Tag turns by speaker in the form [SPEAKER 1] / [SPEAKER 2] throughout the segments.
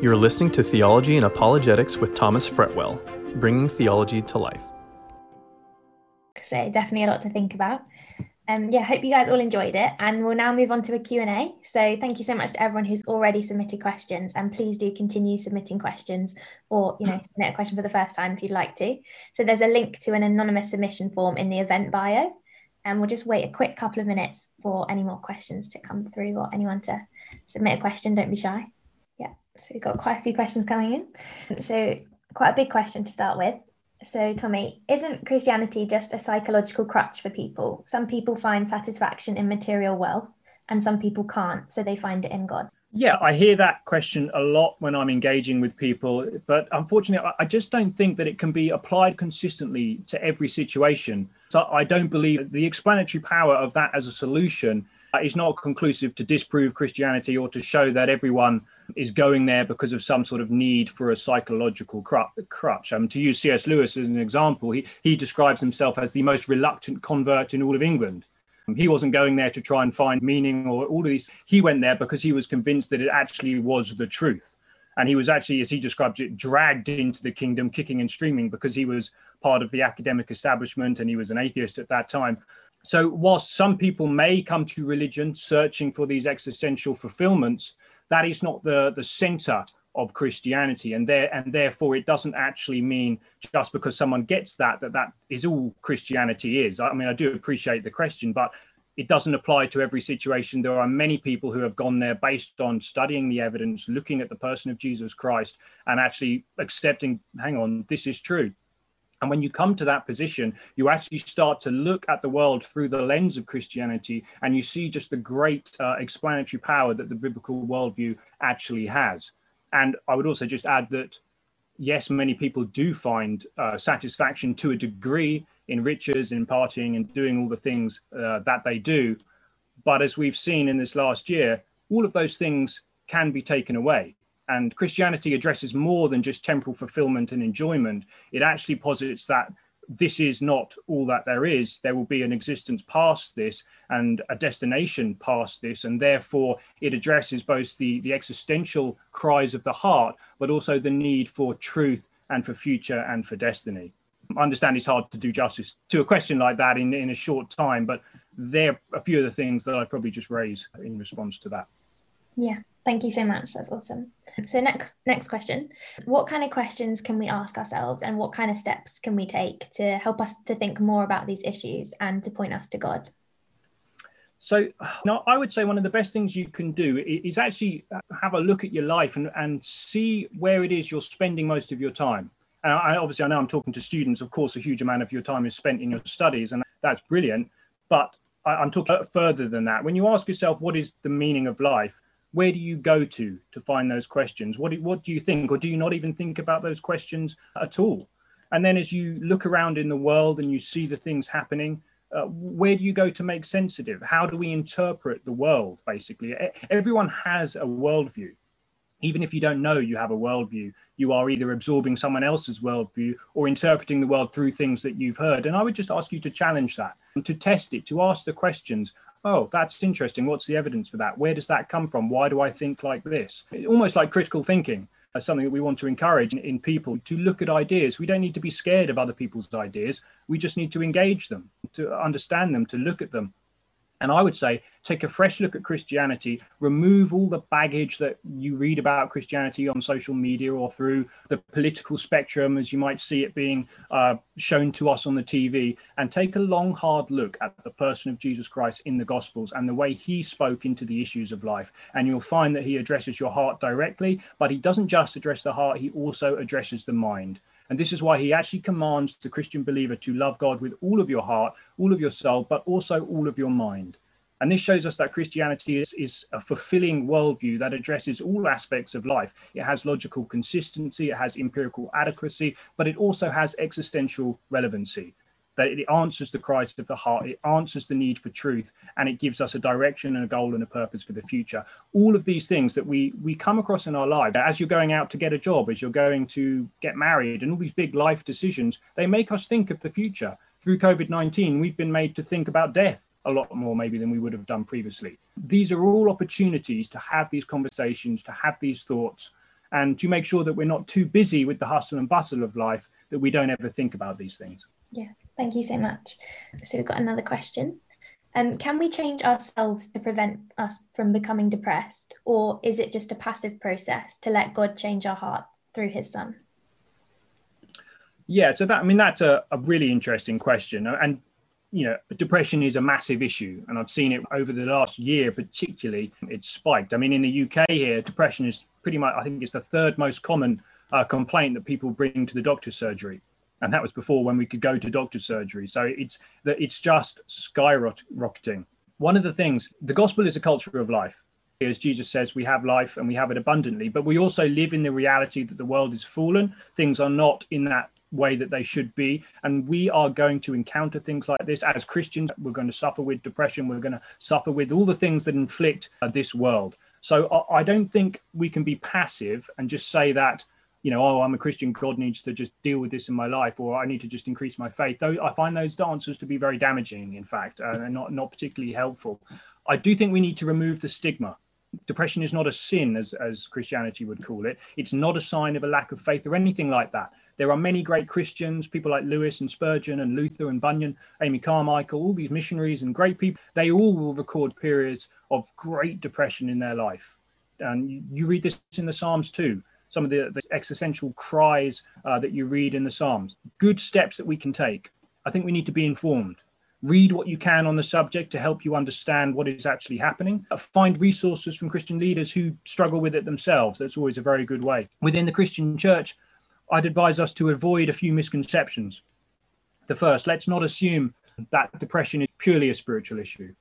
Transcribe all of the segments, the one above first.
[SPEAKER 1] You're listening to Theology and Apologetics with Thomas Fretwell, bringing theology to life.
[SPEAKER 2] So definitely a lot to think about. Um, yeah, hope you guys all enjoyed it, and we'll now move on to a Q&A. So thank you so much to everyone who's already submitted questions, and please do continue submitting questions, or you know, submit a question for the first time if you'd like to. So there's a link to an anonymous submission form in the event bio, and we'll just wait a quick couple of minutes for any more questions to come through or anyone to submit a question. Don't be shy. So we've got quite a few questions coming in. So quite a big question to start with. So, Tommy, isn't Christianity just a psychological crutch for people? Some people find satisfaction in material wealth, and some people can't, so they find it in God.
[SPEAKER 3] Yeah, I hear that question a lot when I'm engaging with people, but unfortunately, I just don't think that it can be applied consistently to every situation. So I don't believe the explanatory power of that as a solution is not conclusive to disprove Christianity or to show that everyone is going there because of some sort of need for a psychological crutch. Um, to use C.S. Lewis as an example, he, he describes himself as the most reluctant convert in all of England. He wasn't going there to try and find meaning or all of these. He went there because he was convinced that it actually was the truth. And he was actually, as he describes it, dragged into the kingdom kicking and streaming because he was part of the academic establishment and he was an atheist at that time. So, whilst some people may come to religion searching for these existential fulfillments, that is not the, the center of Christianity, and there and therefore it doesn't actually mean just because someone gets that that that is all Christianity is. I mean, I do appreciate the question, but it doesn't apply to every situation. There are many people who have gone there based on studying the evidence, looking at the person of Jesus Christ, and actually accepting, hang on, this is true. And when you come to that position, you actually start to look at the world through the lens of Christianity and you see just the great uh, explanatory power that the biblical worldview actually has. And I would also just add that, yes, many people do find uh, satisfaction to a degree in riches, in partying, and doing all the things uh, that they do. But as we've seen in this last year, all of those things can be taken away. And Christianity addresses more than just temporal fulfillment and enjoyment. It actually posits that this is not all that there is. There will be an existence past this and a destination past this. And therefore, it addresses both the, the existential cries of the heart, but also the need for truth and for future and for destiny. I understand it's hard to do justice to a question like that in, in a short time, but there are a few of the things that I'd probably just raise in response to that.
[SPEAKER 2] Yeah, Thank you so much. That's awesome. So next next question. What kind of questions can we ask ourselves and what kind of steps can we take to help us to think more about these issues and to point us to God?
[SPEAKER 3] So now I would say one of the best things you can do is actually uh, have a look at your life and, and see where it is you're spending most of your time. And I, obviously, I know I'm talking to students. Of course, a huge amount of your time is spent in your studies, and that's brilliant. But I, I'm talking further than that. When you ask yourself, what is the meaning of life? Where do you go to to find those questions? What do, what do you think, or do you not even think about those questions at all? And then as you look around in the world and you see the things happening, uh, where do you go to make sensitive? How do we interpret the world? Basically, everyone has a worldview. Even if you don't know you have a worldview, you are either absorbing someone else's worldview or interpreting the world through things that you've heard. And I would just ask you to challenge that and to test it, to ask the questions oh, that's interesting. What's the evidence for that? Where does that come from? Why do I think like this? Almost like critical thinking. As something that we want to encourage in people to look at ideas. We don't need to be scared of other people's ideas. We just need to engage them, to understand them, to look at them, and I would say take a fresh look at Christianity, remove all the baggage that you read about Christianity on social media or through the political spectrum, as you might see it being uh, shown to us on the TV, and take a long, hard look at the person of Jesus Christ in the Gospels and the way he spoke into the issues of life. And you'll find that he addresses your heart directly, but he doesn't just address the heart, he also addresses the mind. And this is why he actually commands the Christian believer to love God with all of your heart, all of your soul, but also all of your mind. And this shows us that Christianity is, is a fulfilling worldview that addresses all aspects of life. It has logical consistency, it has empirical adequacy, but it also has existential relevancy that it answers the cries of the heart, it answers the need for truth, and it gives us a direction and a goal and a purpose for the future. All of these things that we we come across in our lives, as you're going out to get a job, as you're going to get married, and all these big life decisions, they make us think of the future. Through COVID 19, we've been made to think about death a lot more maybe than we would have done previously. These are all opportunities to have these conversations, to have these thoughts, and to make sure that we're not too busy with the hustle and bustle of life that we don't ever think about these things.
[SPEAKER 2] Yeah, thank you so much. So we've got another question. Um, can we change ourselves to prevent us from becoming depressed, or is it just a passive process to let God change our heart through His Son?
[SPEAKER 3] Yeah, so that I mean that's a, a really interesting question, and you know, depression is a massive issue, and I've seen it over the last year, particularly. It's spiked. I mean, in the UK here, depression is pretty much I think it's the third most common uh, complaint that people bring to the doctor's surgery and that was before when we could go to doctor surgery. So it's that it's just skyrocketing. One of the things, the gospel is a culture of life. As Jesus says, we have life and we have it abundantly, but we also live in the reality that the world is fallen. Things are not in that way that they should be. And we are going to encounter things like this as Christians. We're going to suffer with depression. We're going to suffer with all the things that inflict uh, this world. So I don't think we can be passive and just say that you know, oh, I'm a Christian, God needs to just deal with this in my life, or I need to just increase my faith. Though I find those answers to be very damaging, in fact, uh, and not not particularly helpful. I do think we need to remove the stigma. Depression is not a sin, as as Christianity would call it. It's not a sign of a lack of faith or anything like that. There are many great Christians, people like Lewis and Spurgeon and Luther and Bunyan, Amy Carmichael, all these missionaries and great people. They all will record periods of great depression in their life. And you read this in the Psalms too some of the, the existential cries uh, that you read in the Psalms. Good steps that we can take. I think we need to be informed. Read what you can on the subject to help you understand what is actually happening. Uh, find resources from Christian leaders who struggle with it themselves. That's always a very good way. Within the Christian church, I'd advise us to avoid a few misconceptions. The first, let's not assume that depression is purely a spiritual issue.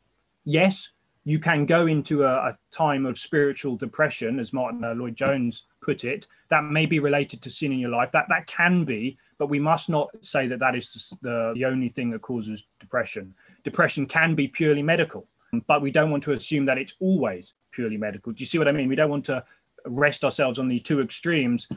[SPEAKER 3] Yes, you can go into a, a time of spiritual depression, as Martyn uh, Lloyd Jones put it. That may be related to sin in your life. That that can be, but we must not say that that is the, the only thing that causes depression. Depression can be purely medical, but we don't want to assume that it's always purely medical. Do you see what I mean? We don't want to rest ourselves on the two extremes.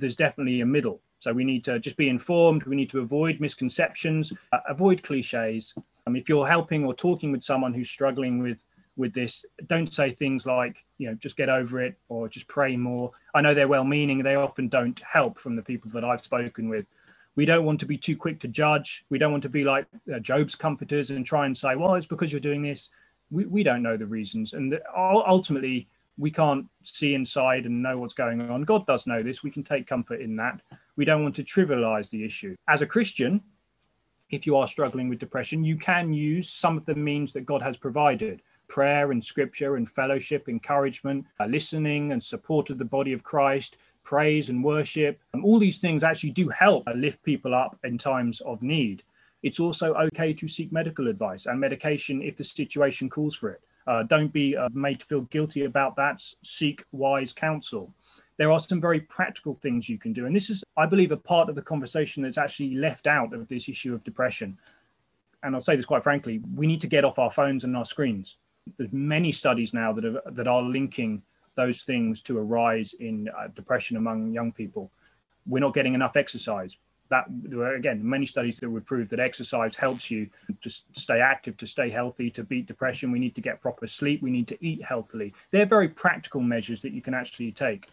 [SPEAKER 3] There's definitely a middle. So we need to just be informed. We need to avoid misconceptions, uh, avoid cliches. Um, if you're helping or talking with someone who's struggling with with this. Don't say things like you know just get over it or just pray more. I know they're well meaning they often don't help from the people that i've spoken with. We don't want to be too quick to judge. We don't want to be like uh, Job's comforters and try and say well it's because you're doing this. We, we don't know the reasons. And ultimately we can't see inside and know what's going on. God does know this. We can take comfort in that. We don't want to trivialize the issue. As a christian if you are struggling with depression you can use some of the means that god has provided prayer and scripture and fellowship, encouragement, uh, listening and support of the body of Christ, praise and worship. And all these things actually do help uh, lift people up in times of need. It's also okay to seek medical advice and medication if the situation calls for it. Uh, don't be uh, made to feel guilty about that. Seek wise counsel. There are some very practical things you can do. And this is, I believe, a part of the conversation that's actually left out of this issue of depression. And I'll say this quite frankly we need to get off our phones and our screens there's many studies now that are that are linking those things to a rise in uh, depression among young people. We're not getting enough exercise. That again, many studies that would prove that exercise helps you to stay active, to stay healthy, to beat depression. We need to get proper sleep. We need to eat healthily. They're very practical measures that you can actually take.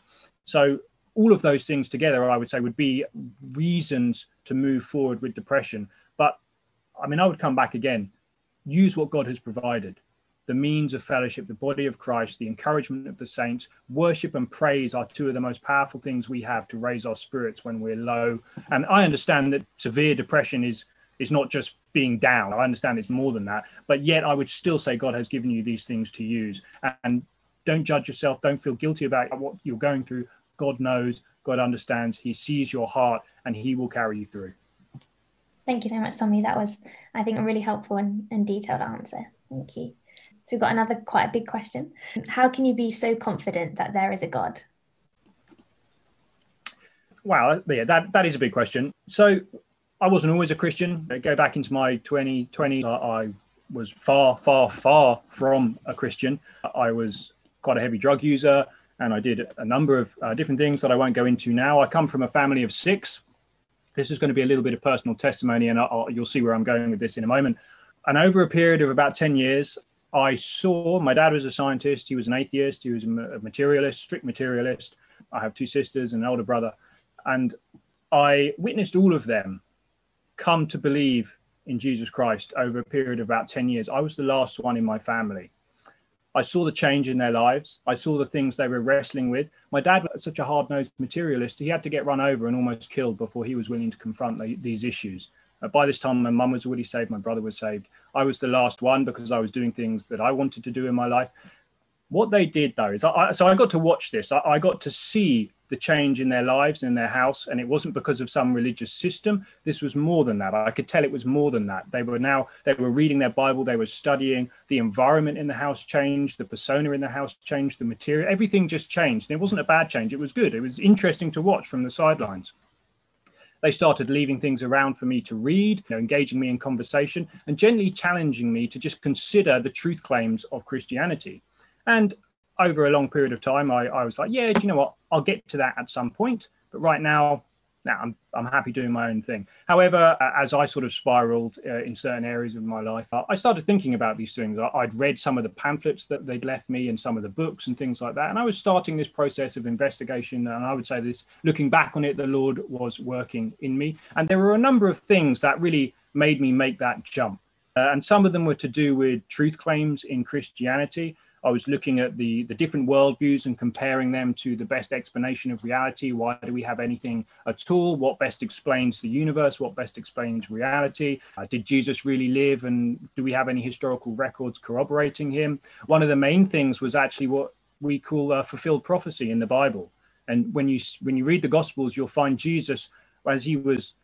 [SPEAKER 3] So all of those things together, I would say, would be reasons to move forward with depression. But I mean, I would come back again. Use what God has provided the means of fellowship, the body of Christ, the encouragement of the saints. Worship and praise are two of the most powerful things we have to raise our spirits when we're low. And I understand that severe depression is is not just being down. I understand it's more than that. But yet I would still say God has given you these things to use. And don't judge yourself. Don't feel guilty about what you're going through. God knows, God understands, He sees your heart, and He will carry you through.
[SPEAKER 2] Thank you so much, Tommy. That was, I think, a really helpful and, and detailed answer. Thank you. So we've got another quite a big question. How can you be so confident that there is a God?
[SPEAKER 3] Wow, yeah, that, that is a big question. So I wasn't always a Christian. I go back into my 2020, I was far, far, far from a Christian. I was quite a heavy drug user and I did a number of uh, different things that I won't go into now. I come from a family of six. This is going to be a little bit of personal testimony, and I'll, you'll see where I'm going with this in a moment. And over a period of about 10 years, I saw my dad was a scientist. He was an atheist. He was a materialist, strict materialist. I have two sisters and an older brother, and I witnessed all of them come to believe in Jesus Christ over a period of about 10 years. I was the last one in my family. I saw the change in their lives. I saw the things they were wrestling with. My dad was such a hard nosed materialist, he had to get run over and almost killed before he was willing to confront the, these issues. Uh, by this time, my mum was already saved, my brother was saved. I was the last one because I was doing things that I wanted to do in my life. What they did, though, is I, so I got to watch this. I, I got to see the change in their lives and in their house. And it wasn't because of some religious system. This was more than that. I could tell it was more than that. They were now, they were reading their Bible, they were studying. The environment in the house changed, the persona in the house changed, the material, everything just changed. And it wasn't a bad change, it was good. It was interesting to watch from the sidelines. They started leaving things around for me to read, you know, engaging me in conversation, and gently challenging me to just consider the truth claims of Christianity. And over a long period of time, I, I was like, yeah, do you know what? I'll get to that at some point. But right now, now I'm, I'm happy doing my own thing. However, as I sort of spiraled uh, in certain areas of my life, I started thinking about these things. I, would read some of the pamphlets that they'd left me and some of the books and things like that. And I was starting this process of investigation. And I would say this, looking back on it, the Lord was working in me. And there were a number of things that really made me make that jump. Uh, and some of them were to do with truth claims in Christianity. I was looking at the the different worldviews and comparing them to the best explanation of reality. Why do we have anything at all? What best explains the universe? What best explains reality? Uh, did Jesus really live? And do we have any historical records corroborating him? One of the main things was actually what we call uh, fulfilled prophecy in the Bible. And when you when you read the Gospels, you'll find Jesus as he was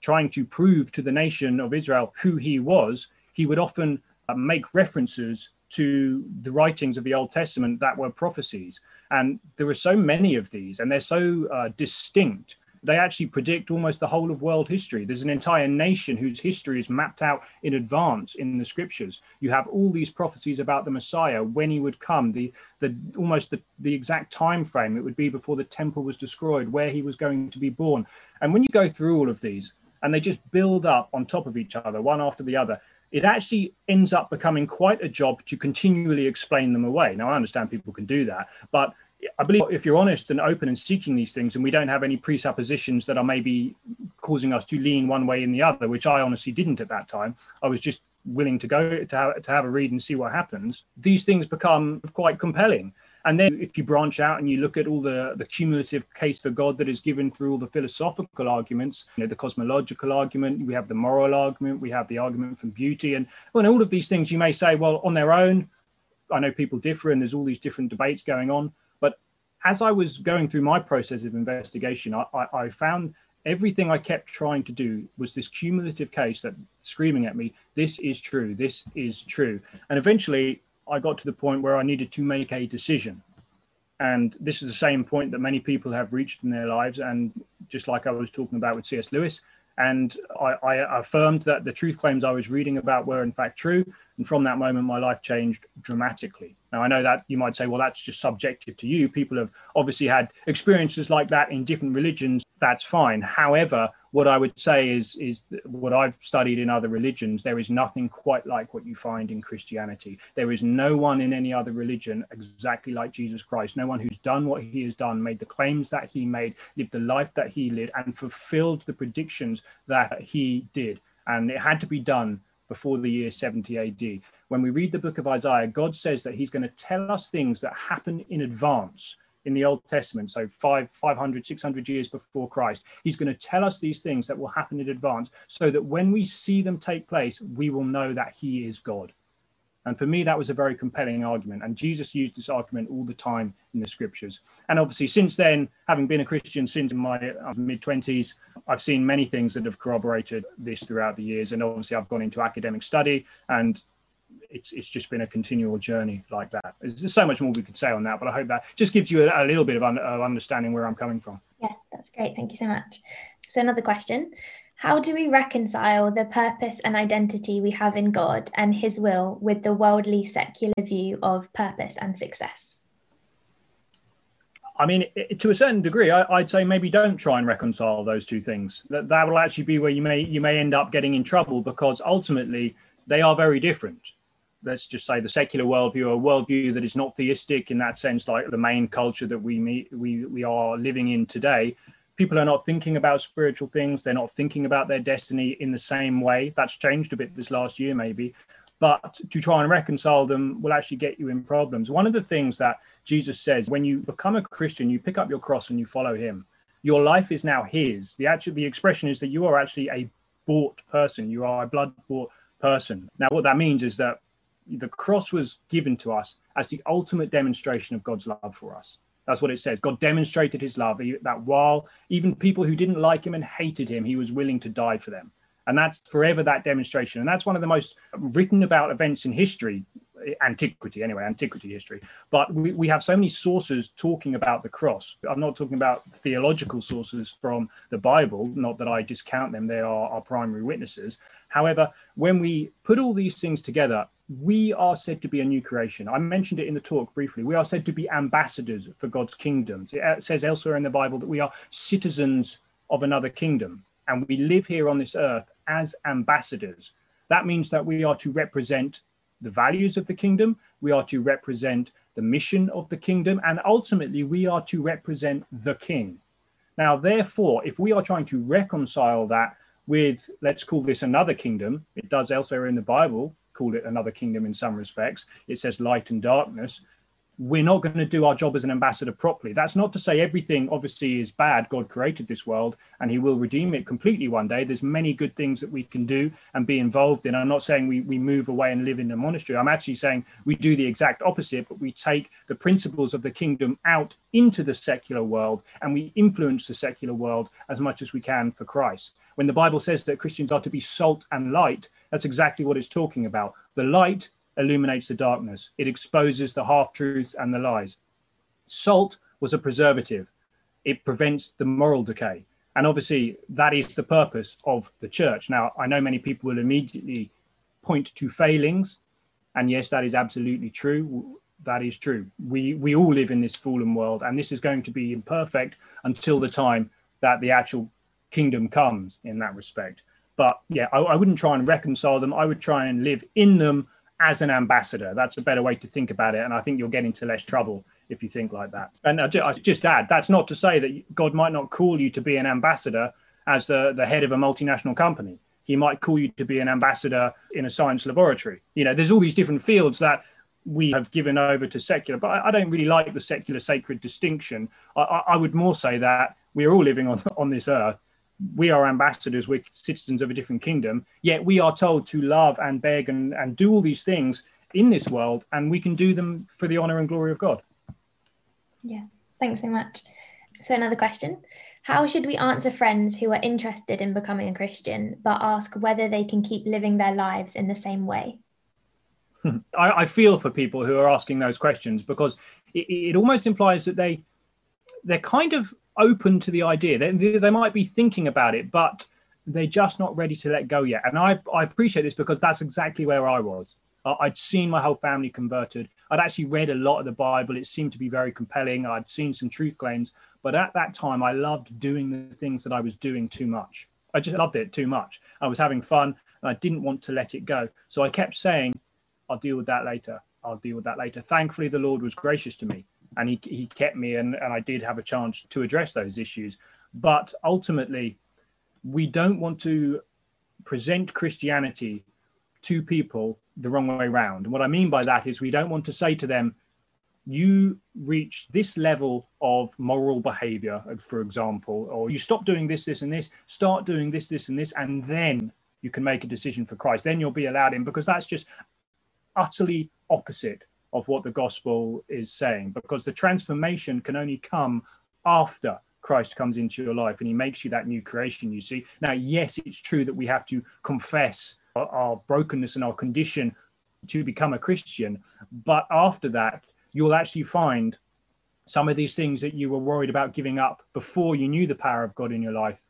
[SPEAKER 3] trying to prove to the nation of Israel who he was. He would often uh, make references to the writings of the Old Testament that were prophecies. And there are so many of these, and they're so uh, distinct. They actually predict almost the whole of world history. There's an entire nation whose history is mapped out in advance in the scriptures. You have all these prophecies about the Messiah, when he would come, the the almost the, the exact time frame it would be before the temple was destroyed, where he was going to be born. And when you go through all of these, and they just build up on top of each other, one after the other, it actually ends up becoming quite a job to continually explain them away. Now, I understand people can do that, but I believe if you're honest and open and seeking these things, and we don't have any presuppositions that are maybe causing us to lean one way in the other, which I honestly didn't at that time. I was just willing to go to have, to have a read and see what happens. These things become quite compelling. And then if you branch out and you look at all the, the cumulative case for God that is given through all the philosophical arguments, you know, the cosmological argument, we have the moral argument, we have the argument from beauty, and well, all of these things you may say, well, on their own, I know people differ and there's all these different debates going on. But as I was going through my process of investigation, I, I, I found everything I kept trying to do was this cumulative case that screaming at me, this is true, this is true. And eventually I got to the point where I needed to make a decision. And this is the same point that many people have reached in their lives. And just like I was talking about with C.S. Lewis, and I, I, affirmed that the truth claims I was reading about were in fact true. And from that moment, my life changed dramatically. Now, I know that you might say, well, that's just subjective to you. People have obviously had experiences like that in different religions. That's fine. However, what I would say is, is what I've studied in other religions, there is nothing quite like what you find in Christianity. There is no one in any other religion exactly like Jesus Christ. No one who's done what he has done, made the claims that he made, lived the life that he lived, and fulfilled the predictions that he did. And it had to be done before the year 70 AD. When we read the book of Isaiah, God says that he's going to tell us things that happen in advance in the Old Testament, so five, 500, 600 years before Christ. He's going to tell us these things that will happen in advance so that when we see them take place, we will know that he is God. And for me, that was a very compelling argument. And Jesus used this argument all the time in the scriptures. And obviously, since then, having been a Christian since my uh, mid 20s, I've seen many things that have corroborated this throughout the years. And obviously, I've gone into academic study and it's, it's just been a continual journey like that. There's so much more we could say on that, but I hope that just gives you a, a little bit of, un, of understanding where I'm coming from.
[SPEAKER 2] Yeah, that's great. Thank you so much. So, another question how do we reconcile the purpose and identity we have in God and His will with the worldly secular view of purpose and success?
[SPEAKER 3] I mean, to a certain degree, I, would say maybe don't try and reconcile those two things. That that will actually be where you may you may end up getting in trouble because ultimately they are very different. Let's just say the secular worldview, a worldview that is not theistic in that sense, like the main culture that we meet, we we are living in today. People are not thinking about spiritual things. They're not thinking about their destiny in the same way. That's changed a bit this last year, maybe. But to try and reconcile them will actually get you in problems. One of the things that Jesus says when you become a Christian, you pick up your cross and you follow him. Your life is now his. The actual the expression is that you are actually a bought person. You are a blood bought person. Now, what that means is that the cross was given to us as the ultimate demonstration of God's love for us. That's what it says. God demonstrated his love that while even people who didn't like him and hated him, he was willing to die for them. And that's forever that demonstration. And that's one of the most written about events in history antiquity anyway antiquity history but we, we have so many sources talking about the cross i'm not talking about theological sources from the bible not that i discount them they are our primary witnesses however when we put all these things together we are said to be a new creation. I mentioned it in the talk briefly. We are said to be ambassadors for god's kingdom. It uh, says elsewhere in the bible that we are citizens of another kingdom and we live here on this earth as ambassadors. That means that we are to represent the values of the kingdom, we are to represent the mission of the kingdom, and ultimately we are to represent the king. Now, therefore, if we are trying to reconcile that with, let's call this another kingdom, it does elsewhere in the Bible call it another kingdom in some respects. It says light and darkness we're not going to do our job as an ambassador properly. That's not to say everything obviously is bad. God created this world and he will redeem it completely one day. There's many good things that we can do and be involved in. I'm not saying we, we move away and live in a monastery. I'm actually saying we do the exact opposite, but we take the principles of the kingdom out into the secular world and we influence the secular world as much as we can for Christ. When the Bible says that Christians are to be salt and light, that's exactly what it's talking about. The light illuminates the darkness. It exposes the half truths and the lies. Salt was a preservative, it prevents the moral decay. And obviously, that is the purpose of the church. Now, I know many people will immediately point to failings. And yes, that is absolutely true. That is true. We, we all live in this fallen world, and this is going to be imperfect until the time that the actual kingdom comes in that respect. But yeah, I, I wouldn't try and reconcile them. I would try and live in them as an ambassador. That's a better way to think about it. And I think you'll get into less trouble if you think like that. And I just add, that's not to say that God might not call you to be an ambassador as the, the head of a multinational company. He might call you to be an ambassador in a science laboratory. You know, there's all these different fields that we have given over to secular, but I, I don't really like the secular sacred distinction. I, I would more say that we are all living on, on this earth we are ambassadors, we're citizens of a different kingdom, yet we are told to love and beg and, and do all these things in this world, and we can do them for the honor and glory of God.
[SPEAKER 2] Yeah, thanks so much. So, another question How should we answer friends who are interested in becoming a Christian but ask whether they can keep living their lives in the same way?
[SPEAKER 3] I, I feel for people who are asking those questions because it, it almost implies that they they're kind of open to the idea. They, they might be thinking about it, but they're just not ready to let go yet. And I, I appreciate this because that's exactly where I was. I'd seen my whole family converted. I'd actually read a lot of the Bible. It seemed to be very compelling. I'd seen some truth claims. But at that time, I loved doing the things that I was doing too much. I just loved it too much. I was having fun and I didn't want to let it go. So I kept saying, I'll deal with that later. I'll deal with that later. Thankfully, the Lord was gracious to me and he, he kept me and, and I did have a chance to address those issues. But ultimately, we don't want to present Christianity to people the wrong way around. And what I mean by that is we don't want to say to them, you reach this level of moral behavior, for example, or you stop doing this, this, and this, start doing this, this, and this, and then you can make a decision for Christ. Then you'll be allowed in because that's just utterly opposite of what the gospel is saying because the transformation can only come after Christ comes into your life and he makes you that new creation, you see. Now, yes, it's true that we have to confess our, brokenness and our condition to become a Christian, but after that, you'll actually find some of these things that you were worried about giving up before you knew the power of God in your life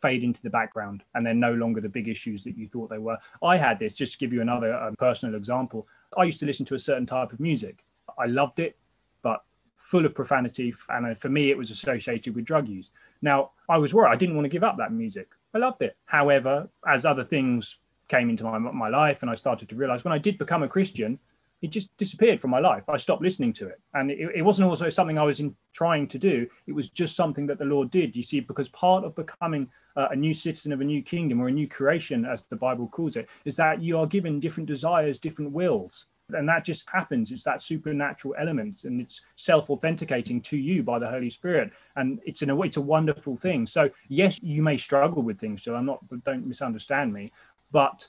[SPEAKER 3] fade into the background and they're no longer the big issues that you thought they were. I had this, just to give you another um, personal example. I used to listen to a certain type of music. I loved it, but full of profanity. And uh, for me, it was associated with drug use. Now, I was worried. I didn't want to give up that music. I loved it. However, as other things came into my, my life and I started to realize when I did become a Christian, it just disappeared from my life. I stopped listening to it. And it, it wasn't also something I was in, trying to do. It was just something that the Lord did. You see, because part of becoming uh, a new citizen of a new kingdom or a new creation, as the Bible calls it, is that you are given different desires, different wills. And that just happens. It's that supernatural element and it's self authenticating to you by the Holy Spirit. And it's in a way, it's a wonderful thing. So, yes, you may struggle with things, Jill. I'm not, don't misunderstand me. But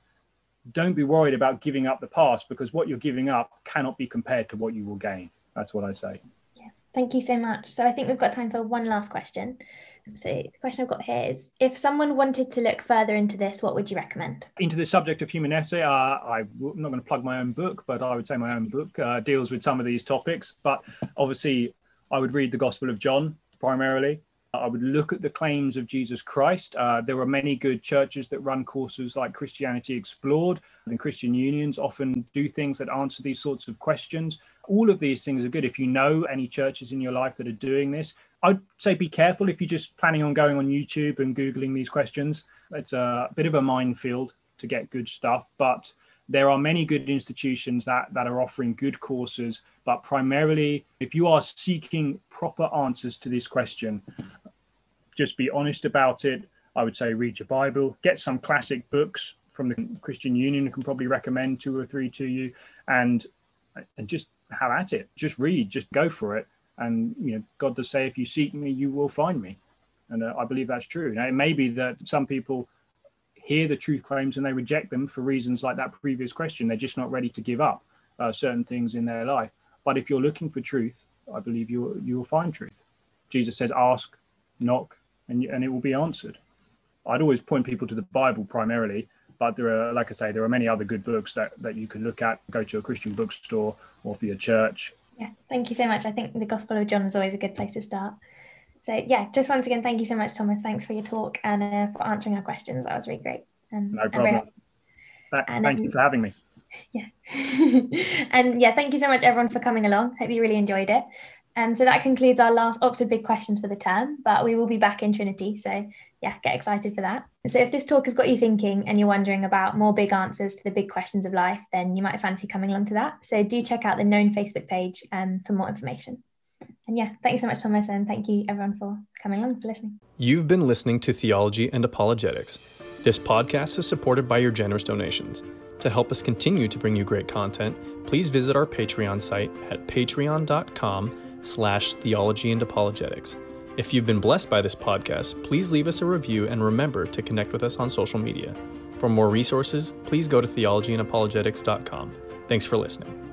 [SPEAKER 3] don't be worried about giving up the past because what you're giving up cannot be compared to what you will gain. That's what I say.
[SPEAKER 2] Yeah, thank you so much. So I think we've got time for one last question. So the question I've got here is: If someone wanted to look further into this, what would you recommend?
[SPEAKER 3] Into the subject of human essay, uh, I'm not going to plug my own book, but I would say my own book uh, deals with some of these topics. But obviously, I would read the Gospel of John primarily. I would look at the claims of Jesus Christ. Uh, there are many good churches that run courses like Christianity Explored, and Christian unions often do things that answer these sorts of questions. All of these things are good. If you know any churches in your life that are doing this, I'd say be careful if you're just planning on going on YouTube and Googling these questions. It's a bit of a minefield to get good stuff, but there are many good institutions that, that are offering good courses, but primarily, if you are seeking proper answers to this question, just be honest about it. I would say read your Bible, get some classic books from the Christian Union. I can probably recommend two or three to you, and and just have at it. Just read, just go for it. And you know, God does say, "If you seek me, you will find me," and uh, I believe that's true. Now, it may be that some people hear the truth claims and they reject them for reasons like that previous question. They're just not ready to give up uh, certain things in their life. But if you're looking for truth, I believe you you will find truth. Jesus says, "Ask, knock, and and it will be answered." I'd always point people to the Bible primarily, but there are, like I say, there are many other good books that that you can look at. Go to a Christian bookstore or for your church.
[SPEAKER 2] Yeah, thank you so much. I think the Gospel of John is always a good place to start. So yeah, just once again, thank you so much, Thomas. Thanks for your talk and uh, for answering our questions. That was really great.
[SPEAKER 3] And, no problem. and, thank um, you for having me.
[SPEAKER 2] Yeah. and yeah, thank you so much, everyone, for coming along. Hope you really enjoyed it. Um, so that concludes our last Oxford Big Questions for the term, but we will be back in Trinity. So yeah, get excited for that. So if this talk has got you thinking and you're wondering about more big answers to the big questions of life, then you might fancy coming along to that. So do check out the known Facebook page um, for more information. And yeah, thank you so much, Thomas, and thank you everyone for coming along for listening.
[SPEAKER 1] You've been listening to Theology and Apologetics. This podcast is supported by your generous donations. To help us continue to bring you great content, please visit our Patreon site at patreon.com slash theology and apologetics. If you've been blessed by this podcast, please leave us a review and remember to connect with us on social media. For more resources, please go to theologyandapologetics.com. Thanks for listening.